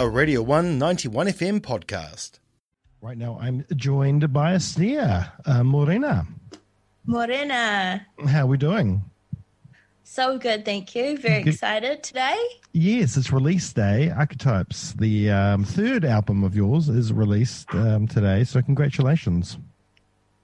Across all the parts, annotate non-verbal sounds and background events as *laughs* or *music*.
a Radio 191 FM podcast. Right now, I'm joined by Estère uh, Morena. Morena. How are we doing? So good, thank you. Very Good. excited today. Yes, it's release day. Archetypes, the um, third album of yours, is released um, today. So, congratulations.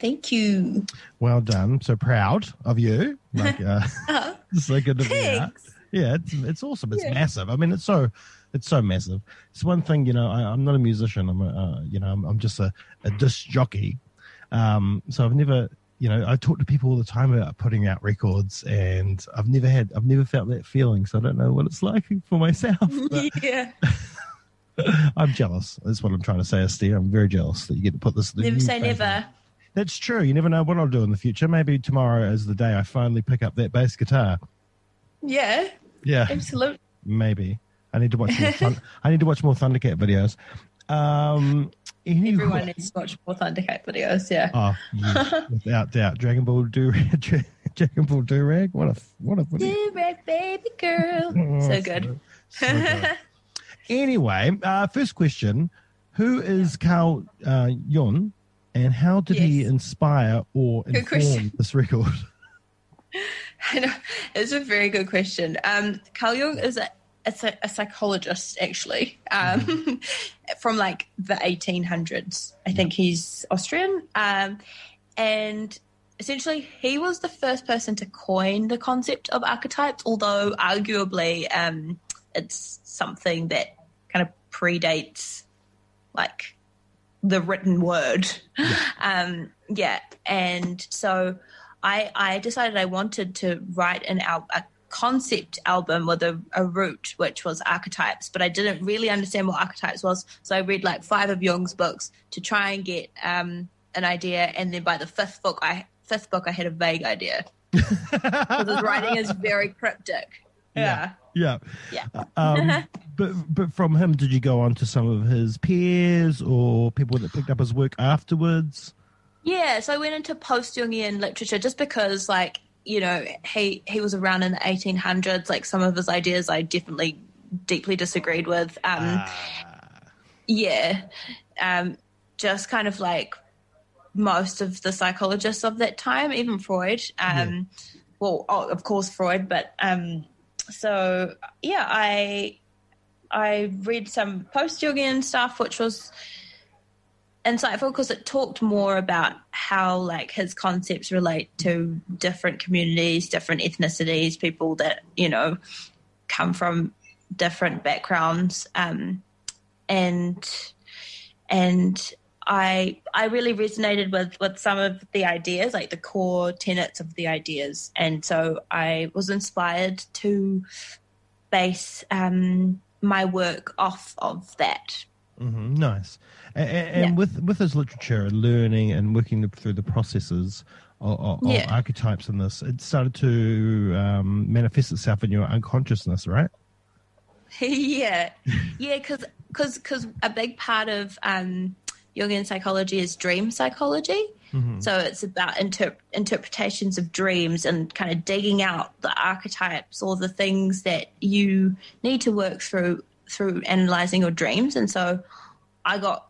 Thank you. Well done. So proud of you. Like, uh, *laughs* *laughs* so good to be out. Yeah, it's it's awesome. It's Yeah. massive. I mean, it's so it's so massive. It's one thing, you know. I, I'm not a musician. I'm a, uh, you know, I'm, I'm just a, a disc jockey. Um, so I've never, you know, I talk to people all the time about putting out records, and I've never had, I've never felt that feeling. So I don't know what it's like for myself. *laughs* Yeah. *laughs* I'm jealous. That's what I'm trying to say, Estère. I'm very jealous that you get to put this. Never say never. That's true. You never know what I'll do in the future. Maybe tomorrow is the day I finally pick up that bass guitar. Yeah, Yeah, absolutely. maybe. I need to watch more. Thun- *laughs* I need to watch more Thundercat videos. Um, anyway- Everyone needs to watch more Thundercat videos. Yeah. Oh, yeah, *laughs* without doubt. Dragon Ball do Dragon Ball do rag. What a what a. do rag baby girl. *laughs* Oh, so good. so good. anyway, uh, first question: Who is Carl uh, and how did he inspire or inform this record? *laughs* It's a very good question. Um, Carl Jung is a, it's a, a psychologist actually um, *laughs* from like the 1800s. I think he's Austrian, um, and essentially he was the first person to coin the concept of archetypes. Although arguably, um, it's something that kind of predates like the written word. *laughs* um, yeah, and so I I decided I wanted to write an al- a concept album with a, a root, which was archetypes, but I didn't really understand what archetypes was. So I read like five of Jung's books to try and get um, an idea, and then by the fifth book, I fifth book I had a vague idea *laughs* because his writing is very cryptic. Yeah. Yeah. Yeah. Um, *laughs* but but from him, did you go on to some of his peers or people that picked up his work afterwards? Yeah, so I went into post Jungian literature just because, like, you know, he he was around in the 1800s. Like, some of his ideas I definitely deeply disagreed with. Um, yeah, um, just kind of like most of the psychologists of that time, even Freud. Um, Well, oh, of course Freud, but um, so yeah, I I read some post Jungian stuff, which was insightful because it talked more about how like his concepts relate to different communities, different ethnicities, people that you know come from different backgrounds, um, and and I I really resonated with with some of the ideas, like the core tenets of the ideas, and so I was inspired to base um, my work off of that. Hmm nice. And, and Yeah. with with his literature and learning and working through the processes of, of, Yeah. archetypes in this, it started to um, manifest itself in your unconsciousness, right? *laughs* yeah, yeah, because because a big part of um, Jungian psychology is dream psychology. So it's about inter- interpretations of dreams and kind of digging out the archetypes or the things that you need to work through through analyzing your dreams. And so I got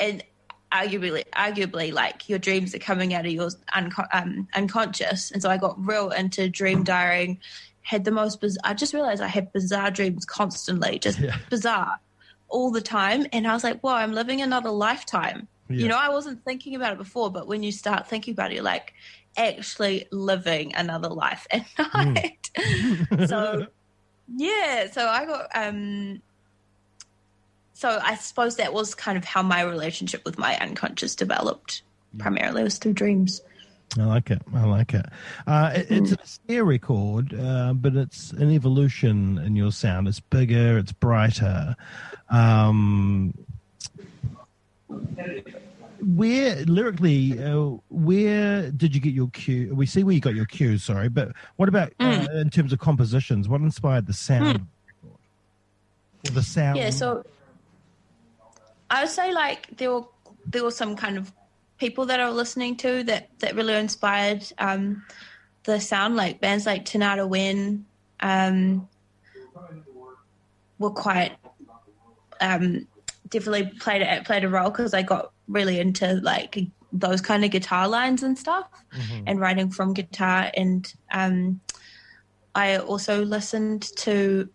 and arguably arguably like your dreams are coming out of your unco- um, unconscious and so i got real into dream diarying had the most i just realized i had bizarre dreams constantly just Yeah. bizarre all the time and i was like wow i'm living another lifetime Yeah. you know i wasn't thinking about it before but when you start thinking about it you're like actually living another life at *laughs* night *laughs* so yeah so i got um so i suppose that was kind of how my relationship with my unconscious developed primarily was through dreams I like it. I like it. Uh, it it's a Estère record, uh, but it's an evolution in your sound. It's bigger. It's brighter. Um, where lyrically, uh, where did you get your cue? We see where you got your cues. Sorry, but what about uh, in terms of compositions? What inspired the sound? of the? Sound? yeah so i would say like there were there were some kind of people that I was listening to that that really inspired um, the sound. Like bands like Tinariwen um, were quite um, definitely played it played a role because I got really into like those kind of guitar lines and stuff, Mhm. and writing from guitar. And um, I also listened to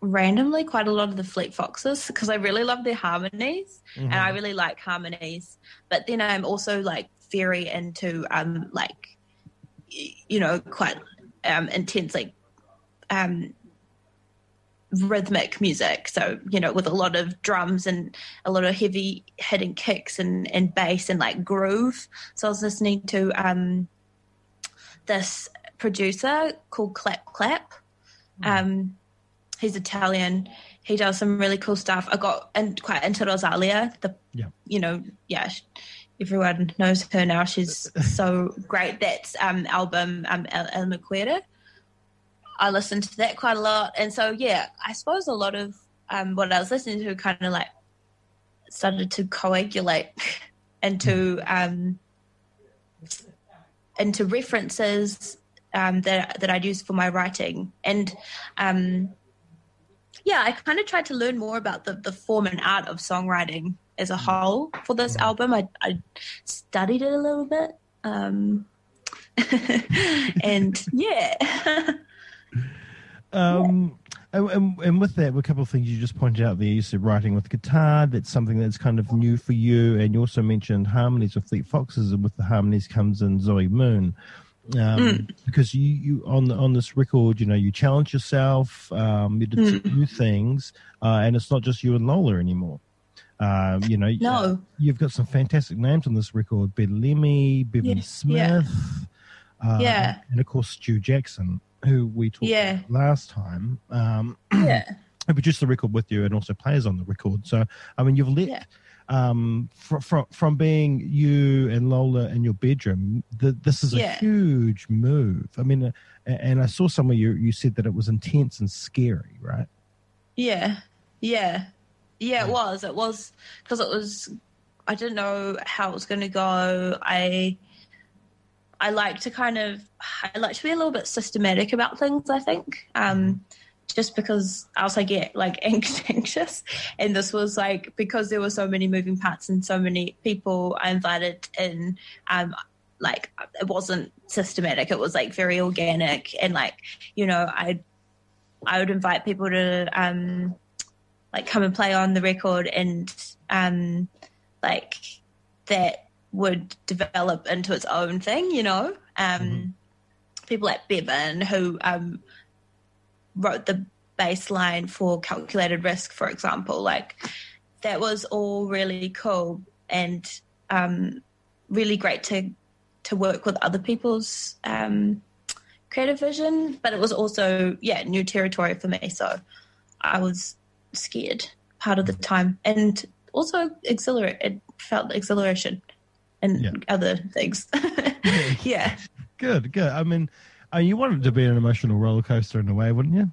randomly quite a lot of the Fleet Foxes because I really love their harmonies and I really like harmonies. But then I'm also like very into um like you know quite um intense like um rhythmic music. So you know with a lot of drums and a lot of heavy hitting kicks and and bass and like groove. So i was listening to um this producer called clap clap. Um he's italian. He does some really cool stuff. I got and quite into rosalia the Yeah. you know yeah everyone knows her now. She's *laughs* so great. That's um album um el, el Mal Querer. I listened to that quite a lot, and so yeah, I suppose a lot of um, what I was listening to kind of like started to coagulate *laughs* into um, into references um, that that I'd use for my writing, and um, yeah, I kind of tried to learn more about the the form and art of songwriting as a whole for this album. I, I studied it a little bit, um, *laughs* and yeah. *laughs* Um, and, and, and with that, a couple of things you just pointed out there. You said writing with guitar. That's something that's kind of new for you. And you also mentioned harmonies with Fleet Foxes, and with the harmonies comes in Zoe Moon. Um, Because you, you on on this record, you know, you challenge yourself. Um, you did some new things, uh, and it's not just you and Lola anymore. Um, you know, No. you've got some fantastic names on this record: Ben Lemi, Bevan Yeah, Smith, uh, Yeah. and of course Stu Jackson, who we talked Yeah. about last time. Um, *clears throat* yeah. who produced the record with you and also plays on the record. So, I mean, you've let Yeah. um, from from from being you and Lola in your bedroom. The, this is a Yeah. huge move. I mean, uh, and I saw somewhere you you said that it was intense and scary, right? Yeah, yeah, yeah. It was. It was because it was. I didn't know how it was going to go. I. I like to kind of. I like to be a little bit systematic about things. I think, um, just because else I get like *laughs* anxious, and this was like because there were so many moving parts and so many people I invited in. Um, like it wasn't systematic. It was like very organic and like you know I I would invite people to um, like come and play on the record, and um, like that would develop into its own thing, you know. Um, People like Bevan, who um, wrote the baseline for Calculated Risk, for example, like that was all really cool and um, really great to to work with other people's um, creative vision, but it was also yeah new territory for me. So I was scared part of the time, and also exhilarate. It felt exhilaration and Yeah. other things. *laughs* yeah, Good, good. I mean, uh, you wanted it to be an emotional roller coaster in a way, wouldn't you? um,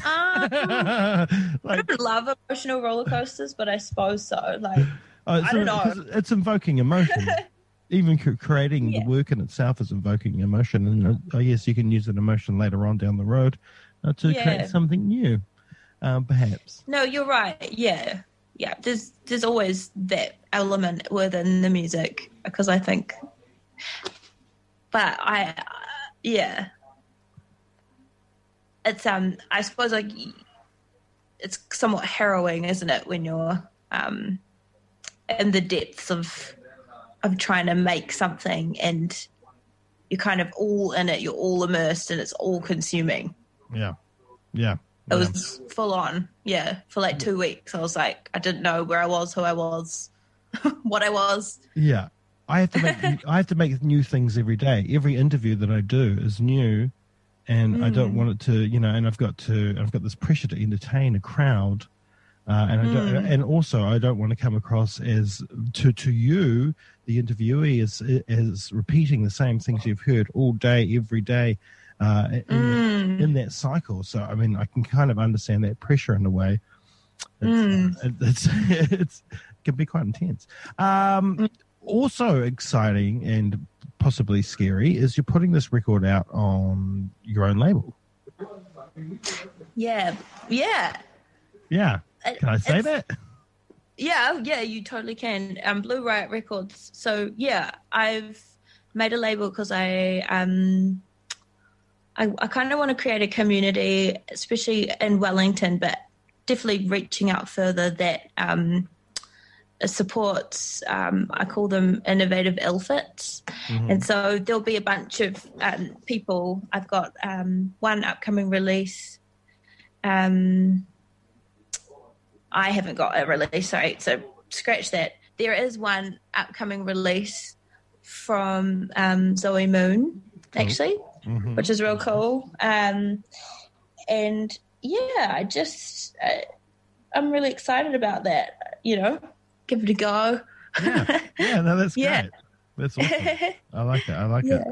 *laughs* I don't love emotional roller coasters, but I suppose so. Like uh, I don't know. It's invoking emotion. *laughs* Even creating Yeah. the work in itself is invoking emotion, and uh, I guess you can use an emotion later on down the road uh, to Yeah. create something new, um, perhaps. No, you're right. Yeah, yeah. There's there's always that element within the music because I think, but I, uh, yeah, it's um. I suppose like it's somewhat harrowing, isn't it, when you're um in the depths of of trying to make something and you're kind of all in it. You're all immersed and it's all consuming. Yeah, yeah. It was full on, yeah, for like two weeks. I was like, I didn't know where I was, who I was, *laughs* what I was. Yeah, I have to make *laughs* I have to make new things every day. Every interview that I do is new, and I don't want it to, you know. And I've got to, I've got this pressure to entertain a crowd, uh, and I don't, and also I don't want to come across as to to you, the interviewee, is is repeating the same things you've heard all day, every day. Uh, in, in that cycle, so I mean, I can kind of understand that pressure in a way. It's, uh, *laughs* it's, it's it can be quite intense. Um, also exciting and possibly scary is you're putting this record out on your own label. Yeah, yeah, Yeah. Can I say It's- that? Yeah, yeah, you totally can. Um, Blue Riot Records. So yeah, I've made a label because I um, I, I kind of want to create a community, especially in Wellington, but definitely reaching out further that um, supports. Um, I call them innovative illfits, and so there'll be a bunch of um, people. I've got um, one upcoming release. Um, I haven't got a release, sorry, so scratch that. There is one upcoming release from um, Zoe Moon, actually, Mhm. which is real cool. Um, and yeah, I just, uh, I'm really excited about that. You know, give it a go. Yeah. Yeah, no, that's *laughs* Yeah. great. That's awesome. *laughs* I like it. I like Yeah.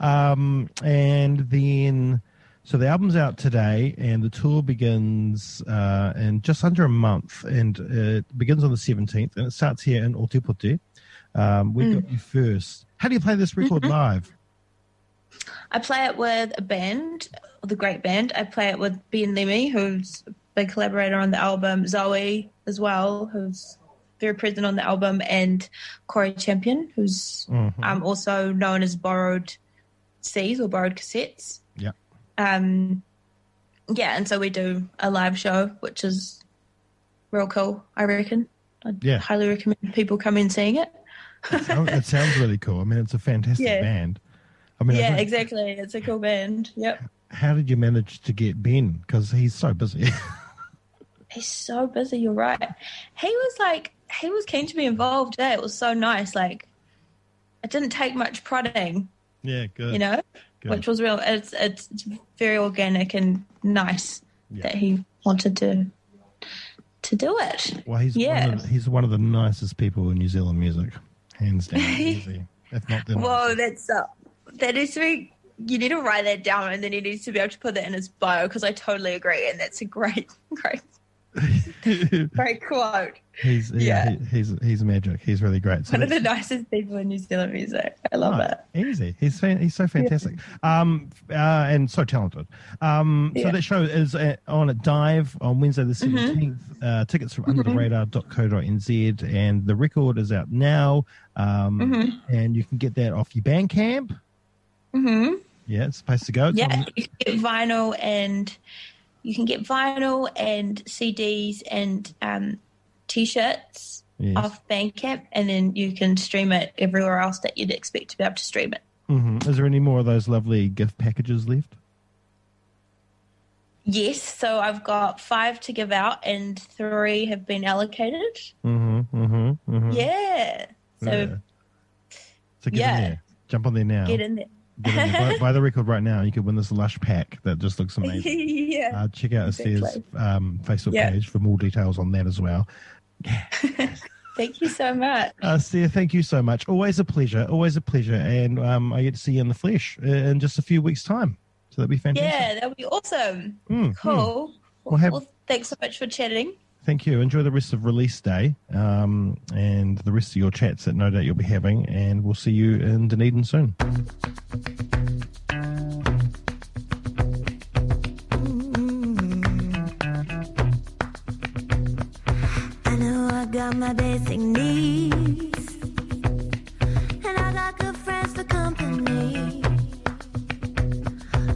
it. Um, and then, so the album's out today, and the tour begins uh, in just under a month, and it begins on the seventeenth, and it starts here in Otepoti. Um, we Mm. got you first. How do you play this record Mm-hmm. live? I play it with a band, the great band. I play it with Ben Lemi, who's a big collaborator on the album, Zoe as well, who's very present on the album, and Corey Champion, who's Mhm. um, also known as Borrowed Cs or Borrowed Cassettes. Yeah. Um, yeah, and so we do a live show, which is real cool, I reckon. I'd Yeah. highly recommend people come in seeing it. It sounds, it sounds really cool. I mean, it's a fantastic Yeah. band. I mean, yeah, don't- exactly. It's a cool band. Yep. how did you manage to get Ben? Because he's so busy. *laughs* He's so busy. You're right. He was like, he was keen to be involved. Eh? It was so nice. Like, it didn't take much prodding, yeah, good. you know, good. which was real. It's, it's it's very organic and nice Yeah. that he wanted to to do it. Well, he's Yeah. one the, he's one of the nicest people in New Zealand music, hands down. *laughs* easy, if not the Whoa, that's uh, that is very. You need to write that down, and then he needs to be able to put that in his bio because I totally agree, and that's a great, *laughs* great, *laughs* great quote. He's yeah, Yeah. he, he's he's magic. He's really great. So One of the nicest people in New Zealand music. I love Right. it. Easy. He's fan- he's so fantastic. Um, uh, and so talented. Um, so Yeah. that show is uh, on a Dive on Wednesday the Mm-hmm. 17th. Uh, tickets from undertheradar.co.nz and the record is out now. Um, Mm-hmm. and you can get that off your Bandcamp. hmm Yeah, it's the place to go. It's Yeah, on- you can get vinyl and you can get vinyl and CDs and um, t-shirts Yes. off Bandcamp, and then you can stream it everywhere else that you'd expect to be able to stream it. Mhm. Is there any more of those lovely gift packages left? Yes, so I've got five to give out, and three have been allocated. Mm-hmm. Mm-hmm. mm-hmm. Yeah, so Yeah. So get yeah. in there. Jump on there now. get in there. Get in there. buy, buy the record right now. You could win this lush pack that just looks *laughs* amazing. yeah. Uh, check out Estère's Exactly. um, Facebook Yeah. page for more details on that as well. *laughs* Thank you so much. Uh, thank you so much. Always a pleasure. Always a pleasure. And um, I get to see you in the flesh in just a few weeks' time. So that'd be fantastic. Yeah, that would be awesome. Mm, mm. Cool. Well, have- well, thanks so much for chatting. Thank you. Enjoy the rest of release day um, and the rest of your chats that no doubt you'll be having. And we'll see you in Dunedin soon. My basic needs, and I got good friends company.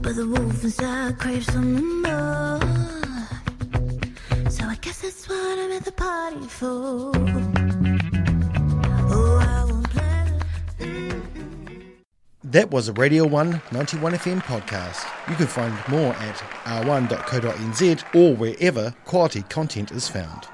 But the wolf inside craves something more, guess that's what I'm at the party for. Oh, play. Mm-hmm. That was a Radio 1 91 FM podcast. You can find more at r1.co.nz or wherever quality content is found.